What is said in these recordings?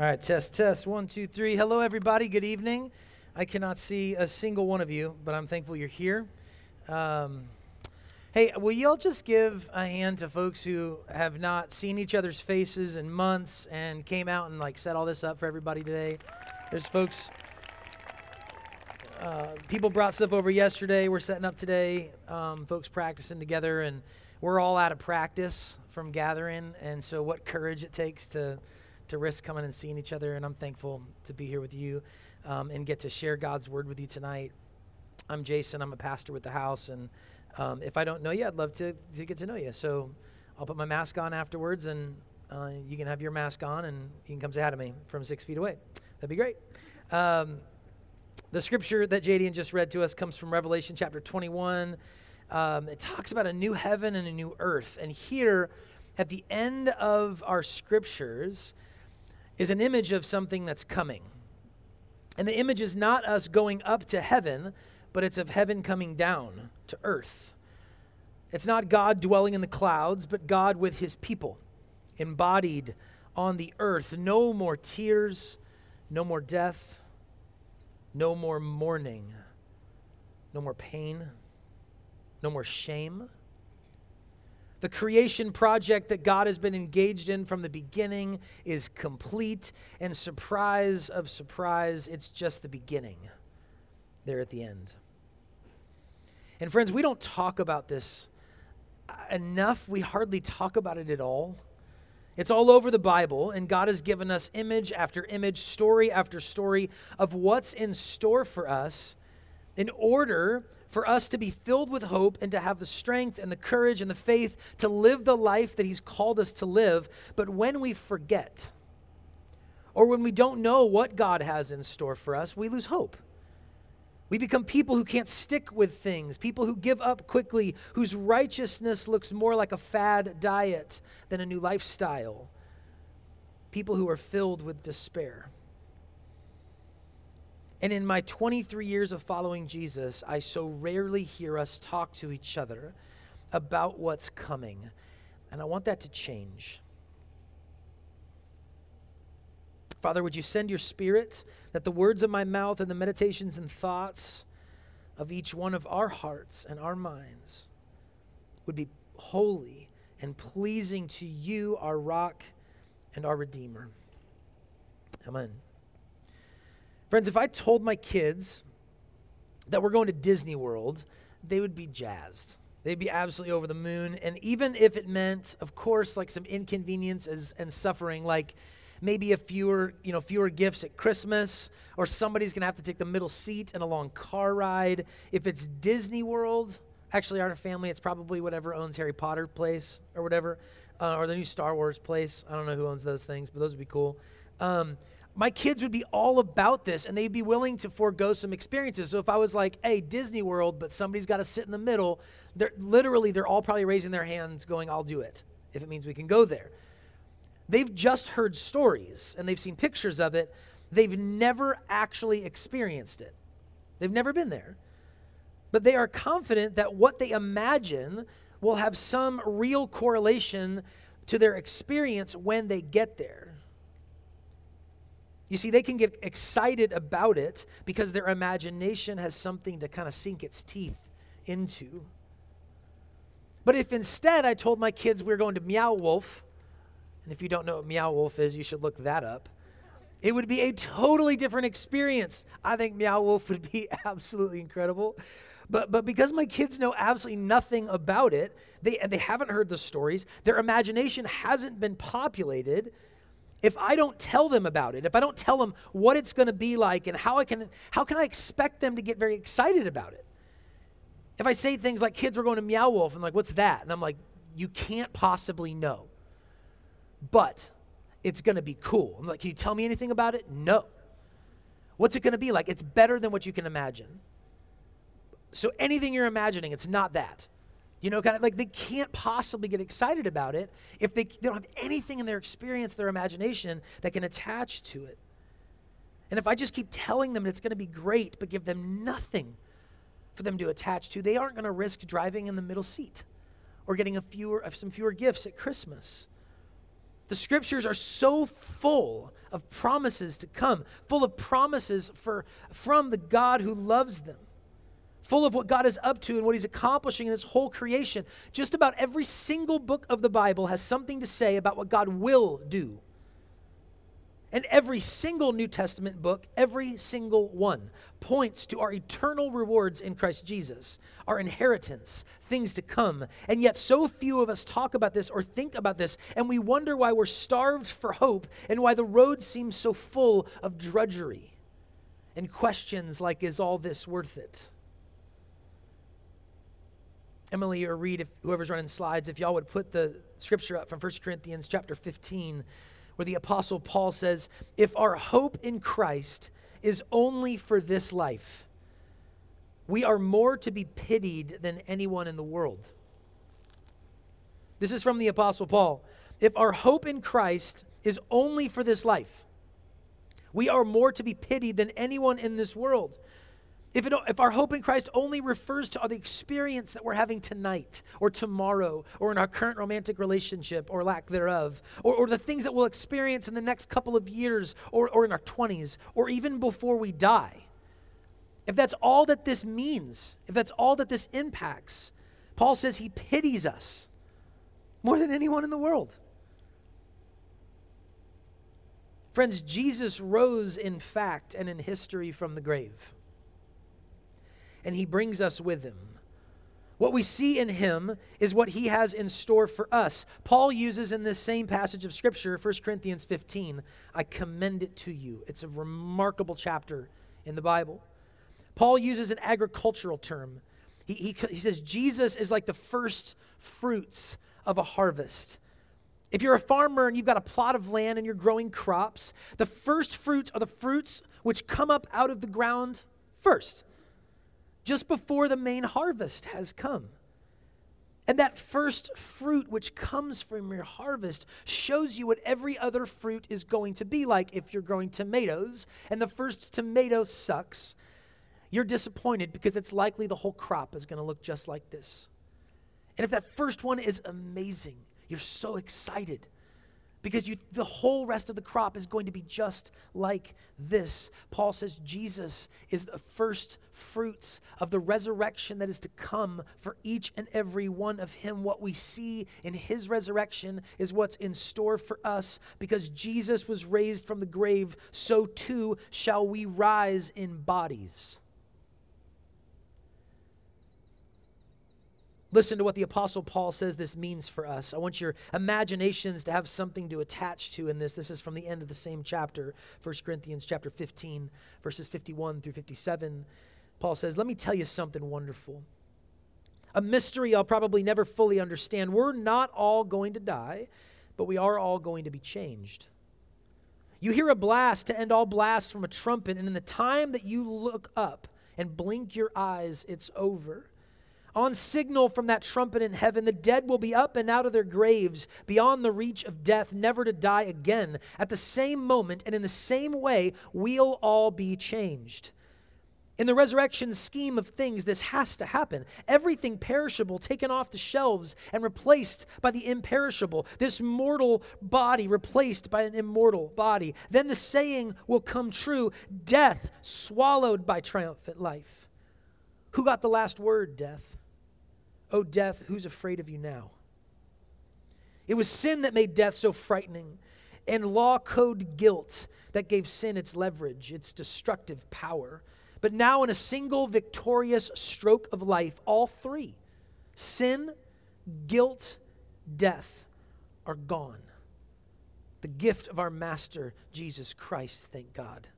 All right, test, test. One, two, three. Hello, everybody. Good evening. I cannot see a single one of you, but I'm thankful you're here. Um, hey, will y'all just give a hand to folks who have not seen each other's faces in months and came out and like set all this up for everybody today? There's folks. Uh, people brought stuff over yesterday. We're setting up today. Um, folks practicing together, and we're all out of practice from gathering. And so, what courage it takes to to risk coming and seeing each other. And I'm thankful to be here with you um, and get to share God's word with you tonight. I'm Jason. I'm a pastor with the house. And um, if I don't know you, I'd love to, to get to know you. So I'll put my mask on afterwards, and uh, you can have your mask on and you can come say hi to me from six feet away. That'd be great. Um, the scripture that Jadian just read to us comes from Revelation chapter 21. Um, it talks about a new heaven and a new earth. And here, at the end of our scriptures, is an image of something that's coming. And the image is not us going up to heaven, but it's of heaven coming down to earth. It's not God dwelling in the clouds, but God with his people, embodied on the earth. No more tears, no more death, no more mourning, no more pain, no more shame the creation project that God has been engaged in from the beginning is complete, and surprise of surprise, it's just the beginning there at the end. And friends, we don't talk about this enough. We hardly talk about it at all. It's all over the Bible, and God has given us image after image, story after story of what's in store for us in order for us to be filled with hope and to have the strength and the courage and the faith to live the life that He's called us to live. But when we forget, or when we don't know what God has in store for us, we lose hope. We become people who can't stick with things, people who give up quickly, whose righteousness looks more like a fad diet than a new lifestyle, people who are filled with despair. And in my 23 years of following Jesus, I so rarely hear us talk to each other about what's coming. And I want that to change. Father, would you send your spirit that the words of my mouth and the meditations and thoughts of each one of our hearts and our minds would be holy and pleasing to you, our rock and our redeemer. Amen. Friends, if I told my kids that we're going to Disney World, they would be jazzed. They'd be absolutely over the moon. And even if it meant, of course, like some inconveniences and suffering, like maybe a fewer, you know, fewer gifts at Christmas, or somebody's gonna have to take the middle seat in a long car ride. If it's Disney World, actually, our family, it's probably whatever owns Harry Potter place or whatever, uh, or the new Star Wars place. I don't know who owns those things, but those would be cool. Um, my kids would be all about this and they'd be willing to forego some experiences. So if I was like, hey, Disney World, but somebody's got to sit in the middle, they're literally they're all probably raising their hands going, I'll do it if it means we can go there. They've just heard stories and they've seen pictures of it. They've never actually experienced it. They've never been there. But they are confident that what they imagine will have some real correlation to their experience when they get there. You see, they can get excited about it because their imagination has something to kind of sink its teeth into. But if instead I told my kids we are going to Meow Wolf, and if you don't know what Meow Wolf is, you should look that up. It would be a totally different experience. I think Meow Wolf would be absolutely incredible. But, but because my kids know absolutely nothing about it, they, and they haven't heard the stories, their imagination hasn't been populated if I don't tell them about it, if I don't tell them what it's going to be like and how I can how can I expect them to get very excited about it? If I say things like kids we're going to Meow Wolf and like what's that? And I'm like you can't possibly know. But it's going to be cool. I'm like can you tell me anything about it? No. What's it going to be like? It's better than what you can imagine. So anything you're imagining, it's not that. You know, kind of like they can't possibly get excited about it if they, they don't have anything in their experience, their imagination that can attach to it. And if I just keep telling them it's going to be great, but give them nothing for them to attach to, they aren't going to risk driving in the middle seat or getting a fewer, of some fewer gifts at Christmas. The scriptures are so full of promises to come, full of promises for, from the God who loves them, full of what God is up to and what He's accomplishing in His whole creation. Just about every single book of the Bible has something to say about what God will do. And every single New Testament book, every single one, points to our eternal rewards in Christ Jesus, our inheritance, things to come. And yet, so few of us talk about this or think about this, and we wonder why we're starved for hope and why the road seems so full of drudgery and questions like, is all this worth it? Emily or Reed, if whoever's running slides, if y'all would put the scripture up from 1 Corinthians chapter 15 where the Apostle Paul says, If our hope in Christ is only for this life, we are more to be pitied than anyone in the world. This is from the Apostle Paul. If our hope in Christ is only for this life, we are more to be pitied than anyone in this world. If, it, if our hope in Christ only refers to the experience that we're having tonight or tomorrow or in our current romantic relationship or lack thereof, or, or the things that we'll experience in the next couple of years or, or in our 20s or even before we die, if that's all that this means, if that's all that this impacts, Paul says he pities us more than anyone in the world. Friends, Jesus rose in fact and in history from the grave and he brings us with him. What we see in him is what he has in store for us. Paul uses in this same passage of Scripture, 1 Corinthians 15, I commend it to you. It's a remarkable chapter in the Bible. Paul uses an agricultural term. He, he, he says, Jesus is like the first fruits of a harvest. If you're a farmer and you've got a plot of land and you're growing crops, the first fruits are the fruits which come up out of the ground first just before the main harvest has come. And that first fruit which comes from your harvest shows you what every other fruit is going to be like. If you're growing tomatoes and the first tomato sucks, you're disappointed because it's likely the whole crop is going to look just like this. And if that first one is amazing, you're so excited because you, the whole rest of the crop is going to be just like this. Paul says Jesus is the first fruits of the resurrection that is to come for each and every one of him. What we see in his resurrection is what's in store for us because Jesus was raised from the grave, so too shall we rise in bodies. Listen to what the Apostle Paul says this means for us. I want your imaginations to have something to attach to in this. This is from the end of the same chapter, 1 Corinthians chapter 15, verses 51 through 57. Paul says, Let me tell you something wonderful. A mystery I'll probably never fully understand. We're not all going to die, but we are all going to be changed. You hear a blast to end all blasts from a trumpet, and in the time that you look up and blink your eyes, it's over. On signal from that trumpet in heaven, the dead will be up and out of their graves, beyond the reach of death, never to die again. At the same moment and in the same way, we'll all be changed. In the resurrection scheme of things, this has to happen. Everything perishable taken off the shelves and replaced by the imperishable. This mortal body replaced by an immortal body. Then the saying will come true death swallowed by triumphant life. Who got the last word, death? Oh, death, who's afraid of you now? It was sin that made death so frightening, and law code guilt that gave sin its leverage, its destructive power. But now, in a single victorious stroke of life, all three sin, guilt, death are gone. The gift of our Master, Jesus Christ, thank God.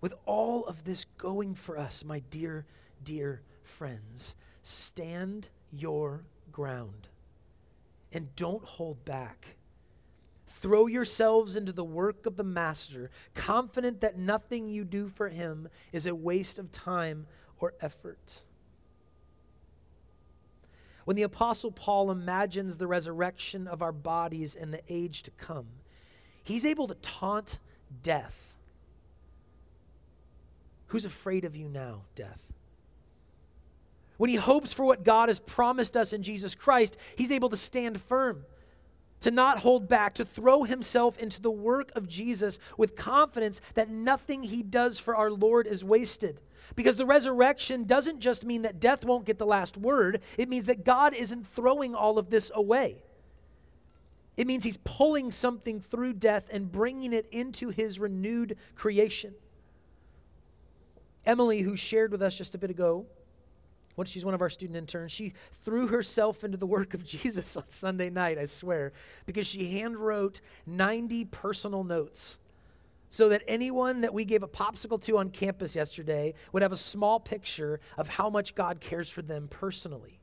With all of this going for us, my dear, dear friends, Stand your ground and don't hold back. Throw yourselves into the work of the Master, confident that nothing you do for him is a waste of time or effort. When the Apostle Paul imagines the resurrection of our bodies in the age to come, he's able to taunt death. Who's afraid of you now, death? When he hopes for what God has promised us in Jesus Christ, he's able to stand firm. to not hold back, to throw himself into the work of Jesus with confidence that nothing he does for our Lord is wasted. Because the resurrection doesn't just mean that death won't get the last word, it means that God isn't throwing all of this away. It means he's pulling something through death and bringing it into his renewed creation. Emily, who shared with us just a bit ago, when she's one of our student interns, she threw herself into the work of Jesus on Sunday night, I swear, because she handwrote 90 personal notes so that anyone that we gave a popsicle to on campus yesterday would have a small picture of how much God cares for them personally.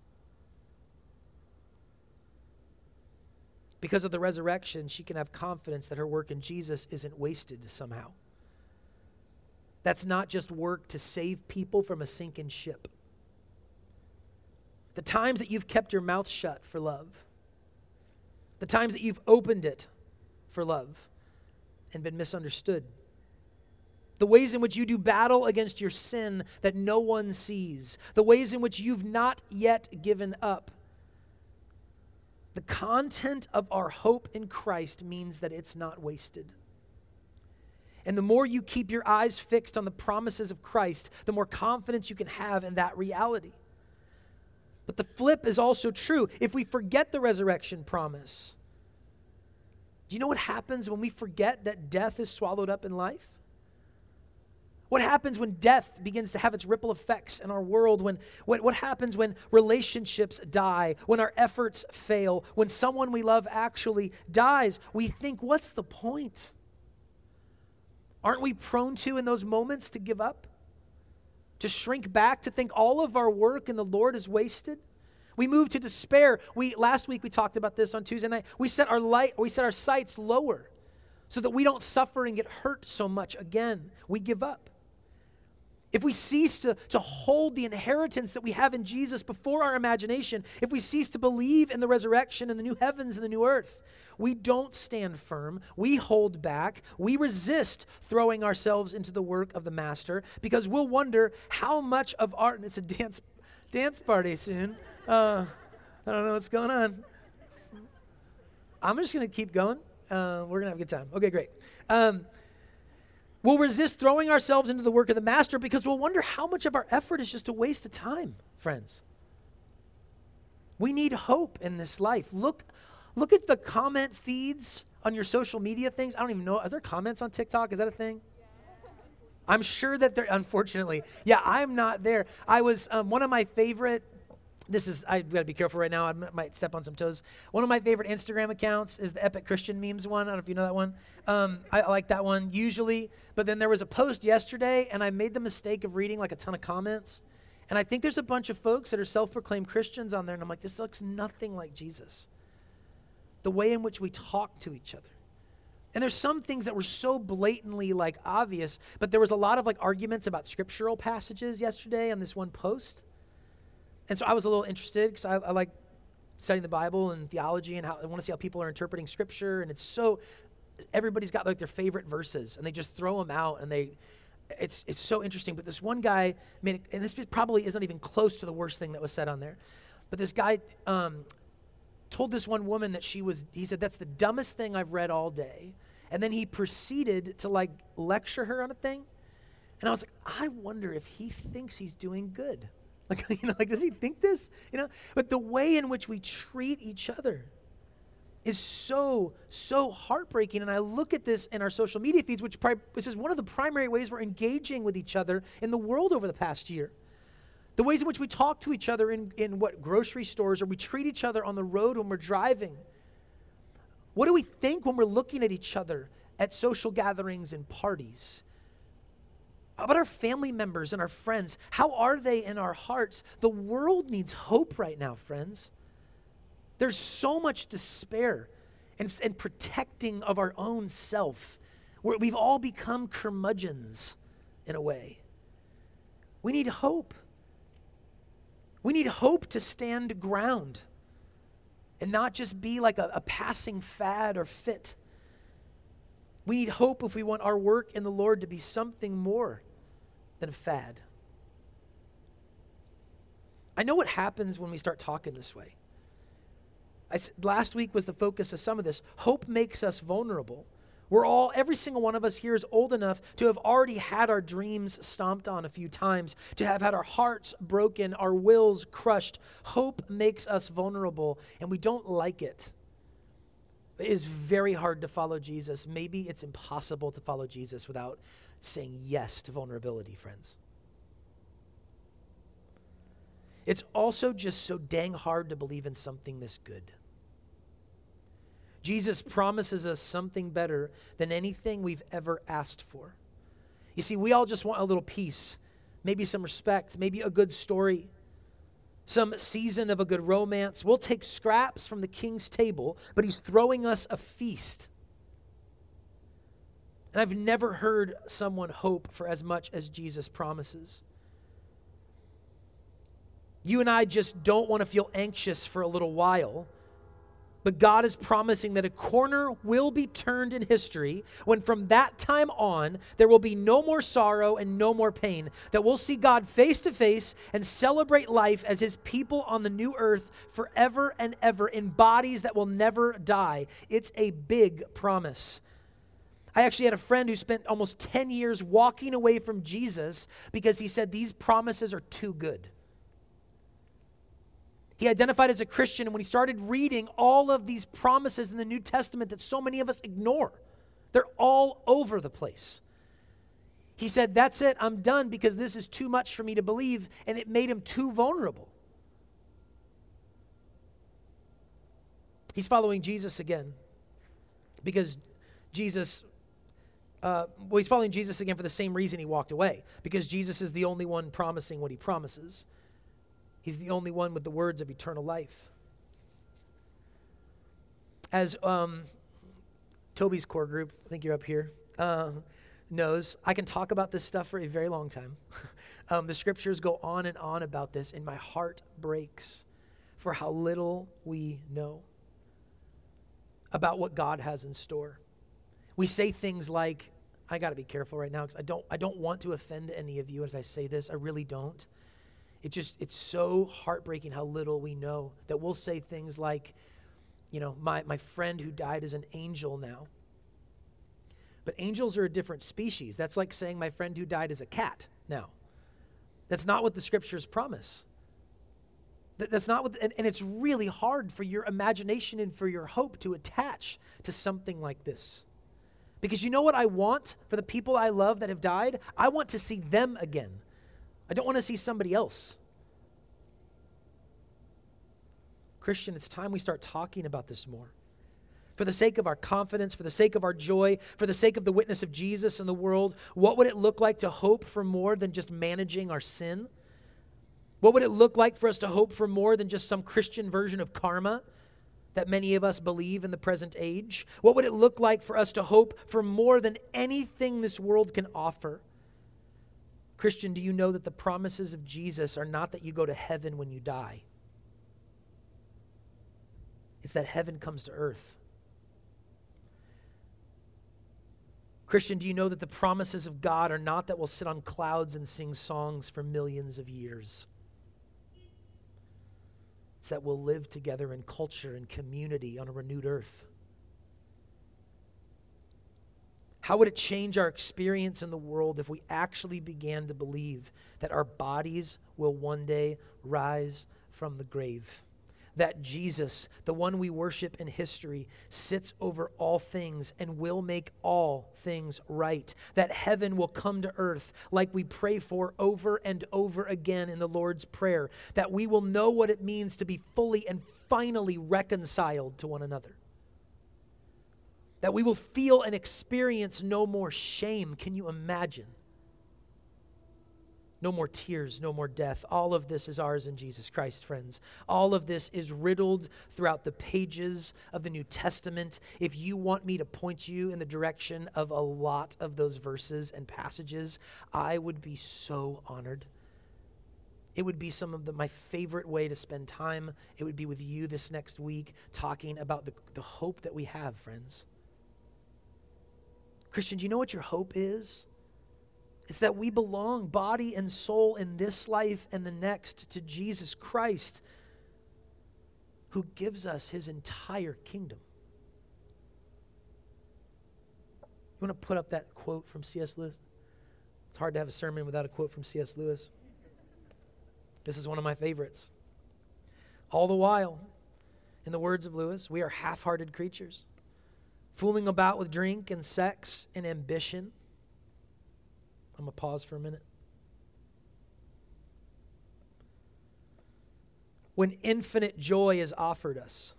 Because of the resurrection, she can have confidence that her work in Jesus isn't wasted somehow. That's not just work to save people from a sinking ship. The times that you've kept your mouth shut for love, the times that you've opened it for love and been misunderstood, the ways in which you do battle against your sin that no one sees, the ways in which you've not yet given up. The content of our hope in Christ means that it's not wasted. And the more you keep your eyes fixed on the promises of Christ, the more confidence you can have in that reality. But the flip is also true. If we forget the resurrection promise, do you know what happens when we forget that death is swallowed up in life? What happens when death begins to have its ripple effects in our world? When, what, what happens when relationships die? When our efforts fail? When someone we love actually dies? We think, what's the point? Aren't we prone to, in those moments, to give up? To shrink back, to think all of our work in the Lord is wasted. We move to despair. We last week we talked about this on Tuesday night. We set our light, we set our sights lower so that we don't suffer and get hurt so much again. We give up. If we cease to, to hold the inheritance that we have in Jesus before our imagination, if we cease to believe in the resurrection and the new heavens and the new earth, we don't stand firm. We hold back. We resist throwing ourselves into the work of the Master because we'll wonder how much of our, and it's a dance, dance party soon. Uh, I don't know what's going on. I'm just going to keep going. Uh, we're going to have a good time. Okay, great. Um, We'll resist throwing ourselves into the work of the master because we'll wonder how much of our effort is just a waste of time, friends. We need hope in this life. Look, look at the comment feeds on your social media things. I don't even know. Are there comments on TikTok? Is that a thing? I'm sure that there, unfortunately, yeah, I'm not there. I was, um, one of my favorite this is I've got to be careful right now. I might step on some toes. One of my favorite Instagram accounts is the Epic Christian Memes one. I don't know if you know that one. Um, I, I, like that one usually, but then there was a post yesterday, and I made the mistake of reading like a ton of comments, and I think there's a bunch of folks that are self-proclaimed Christians on there, and I'm like, this looks nothing like Jesus. The way in which we talk to each other. And there's some things that were so blatantly like obvious, but there was a lot of like arguments about scriptural passages yesterday on this one post. And so I was a little interested because I, I, like studying the Bible and theology and how I want to see how people are interpreting scripture. And it's so, everybody's got like their favorite verses and they just throw them out and they, it's, it's so interesting. But this one guy, I mean, and this probably isn't even close to the worst thing that was said on there. But this guy um, told this one woman that she was, he said, that's the dumbest thing I've read all day. And then he proceeded to like lecture her on a thing. And I was like, I wonder if he thinks he's doing good. Like, you know, like, does he think this? You know, but the way in which we treat each other is so, so heartbreaking. And I look at this in our social media feeds, which pri- this is one of the primary ways we're engaging with each other in the world over the past year. The ways in which we talk to each other in, in what grocery stores or we treat each other on the road when we're driving. What do we think when we're looking at each other at social gatherings and parties? About our family members and our friends? How are they in our hearts? The world needs hope right now, friends. There's so much despair and, and protecting of our own self. Where we've all become curmudgeons in a way. We need hope. We need hope to stand ground and not just be like a, a passing fad or fit. We need hope if we want our work in the Lord to be something more than a fad. I know what happens when we start talking this way. I, last week was the focus of some of this. Hope makes us vulnerable. We're all, every single one of us here is old enough to have already had our dreams stomped on a few times, to have had our hearts broken, our wills crushed. Hope makes us vulnerable, and we don't like it. It is very hard to follow Jesus. Maybe it's impossible to follow Jesus without saying yes to vulnerability, friends. It's also just so dang hard to believe in something this good. Jesus promises us something better than anything we've ever asked for. You see, we all just want a little peace, maybe some respect, maybe a good story, some season of a good romance. We'll take scraps from the king's table, but he's throwing us a feast. And I've never heard someone hope for as much as Jesus promises. You and I just don't want to feel anxious for a little while but God is promising that a corner will be turned in history when from that time on there will be no more sorrow and no more pain. That we'll see God face to face and celebrate life as his people on the new earth forever and ever in bodies that will never die. It's a big promise. I actually had a friend who spent almost 10 years walking away from Jesus because he said these promises are too good. He identified as a Christian, and when he started reading all of these promises in the New Testament that so many of us ignore, they're all over the place. He said, That's it, I'm done because this is too much for me to believe, and it made him too vulnerable. He's following Jesus again because Jesus, uh, well, he's following Jesus again for the same reason he walked away because Jesus is the only one promising what he promises. He's the only one with the words of eternal life. As um, Toby's core group, I think you're up here, uh, knows, I can talk about this stuff for a very long time. um, the scriptures go on and on about this, and my heart breaks for how little we know about what God has in store. We say things like, I got to be careful right now because I don't, I don't want to offend any of you as I say this. I really don't. It just, it's so heartbreaking how little we know that we'll say things like, you know, my, my friend who died is an angel now. But angels are a different species. That's like saying my friend who died is a cat now. That's not what the scriptures promise. That, that's not what, and, and it's really hard for your imagination and for your hope to attach to something like this. Because you know what I want for the people I love that have died? I want to see them again. I don't want to see somebody else. Christian, it's time we start talking about this more. For the sake of our confidence, for the sake of our joy, for the sake of the witness of Jesus in the world, what would it look like to hope for more than just managing our sin? What would it look like for us to hope for more than just some Christian version of karma that many of us believe in the present age? What would it look like for us to hope for more than anything this world can offer? Christian, do you know that the promises of Jesus are not that you go to heaven when you die? It's that heaven comes to earth. Christian, do you know that the promises of God are not that we'll sit on clouds and sing songs for millions of years? It's that we'll live together in culture and community on a renewed earth. How would it change our experience in the world if we actually began to believe that our bodies will one day rise from the grave? That Jesus, the one we worship in history, sits over all things and will make all things right. That heaven will come to earth like we pray for over and over again in the Lord's Prayer. That we will know what it means to be fully and finally reconciled to one another that we will feel and experience no more shame. Can you imagine? No more tears, no more death. All of this is ours in Jesus Christ, friends. All of this is riddled throughout the pages of the New Testament. If you want me to point you in the direction of a lot of those verses and passages, I would be so honored. It would be some of the, my favorite way to spend time. It would be with you this next week, talking about the, the hope that we have, friends. Christian, do you know what your hope is? It's that we belong, body and soul, in this life and the next to Jesus Christ. who gives us his entire kingdom. You want to put up that quote from C.S. Lewis? It's hard to have a sermon without a quote from C.S. Lewis. This is one of my favorites. All the while, in the words of Lewis, we are half hearted creatures, fooling about with drink and sex and ambition. I'm going to pause for a minute. When infinite joy is offered us,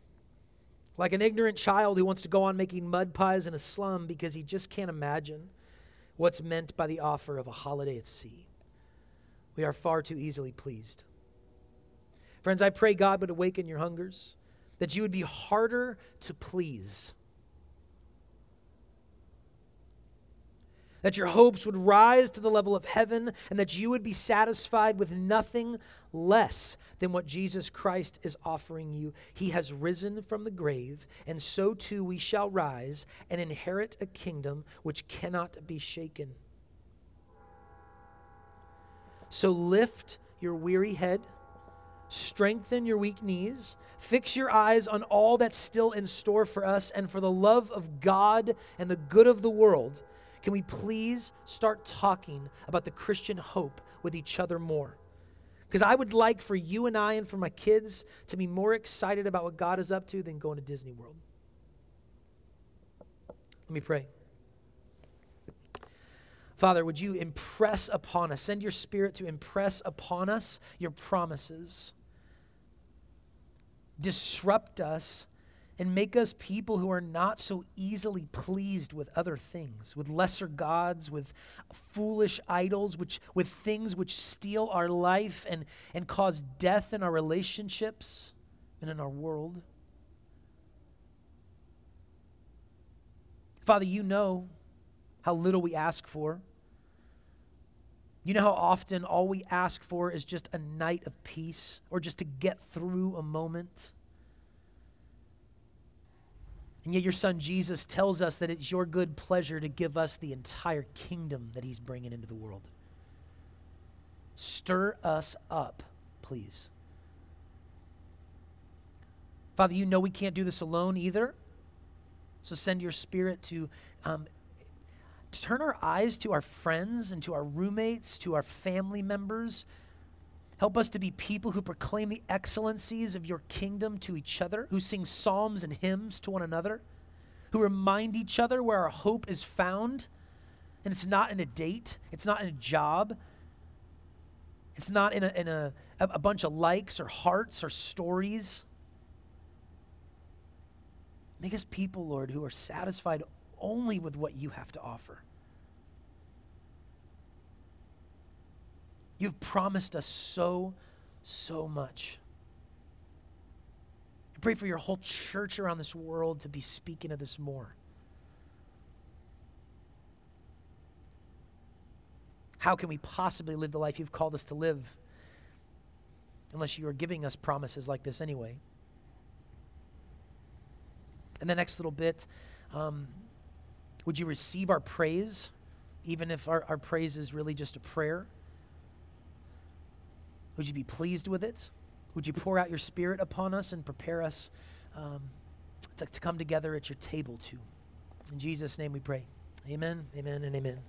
like an ignorant child who wants to go on making mud pies in a slum because he just can't imagine what's meant by the offer of a holiday at sea. We are far too easily pleased. Friends, I pray God would awaken your hungers, that you would be harder to please that your hopes would rise to the level of heaven, and that you would be satisfied with nothing less than what Jesus Christ is offering you. He has risen from the grave, and so too we shall rise and inherit a kingdom which cannot be shaken. So lift your weary head. Strengthen your weak knees. Fix your eyes on all that's still in store for us. And for the love of God and the good of the world, can we please start talking about the Christian hope with each other more? Because I would like for you and I and for my kids to be more excited about what God is up to than going to Disney World. Let me pray. Father, would you impress upon us, send your spirit to impress upon us your promises, disrupt us and make us people who are not so easily pleased with other things, with lesser gods, with foolish idols, which, with things which steal our life and, and cause death in our relationships and in our world. Father, you know how little we ask for. You know how often all we ask for is just a night of peace or just to get through a moment. And yet, your son Jesus tells us that it's your good pleasure to give us the entire kingdom that he's bringing into the world. Stir us up, please. Father, you know we can't do this alone either. So send your spirit to, um, to turn our eyes to our friends and to our roommates, to our family members Help us to be people who proclaim the excellencies of your kingdom to each other, who sing psalms and hymns to one another, who remind each other where our hope is found. And it's not in a date, it's not in a job, it's not in a, in a, a bunch of likes or hearts or stories. Make us people, Lord, who are satisfied only with what you have to offer. You've promised us so, so much. I pray for your whole church around this world to be speaking of this more. How can we possibly live the life you've called us to live unless you are giving us promises like this anyway? And the next little bit, um, would you receive our praise, even if our, our praise is really just a prayer? Would you be pleased with it? Would you pour out your spirit upon us and prepare us um, to, to come together at your table too? In Jesus' name we pray. Amen, amen, and amen.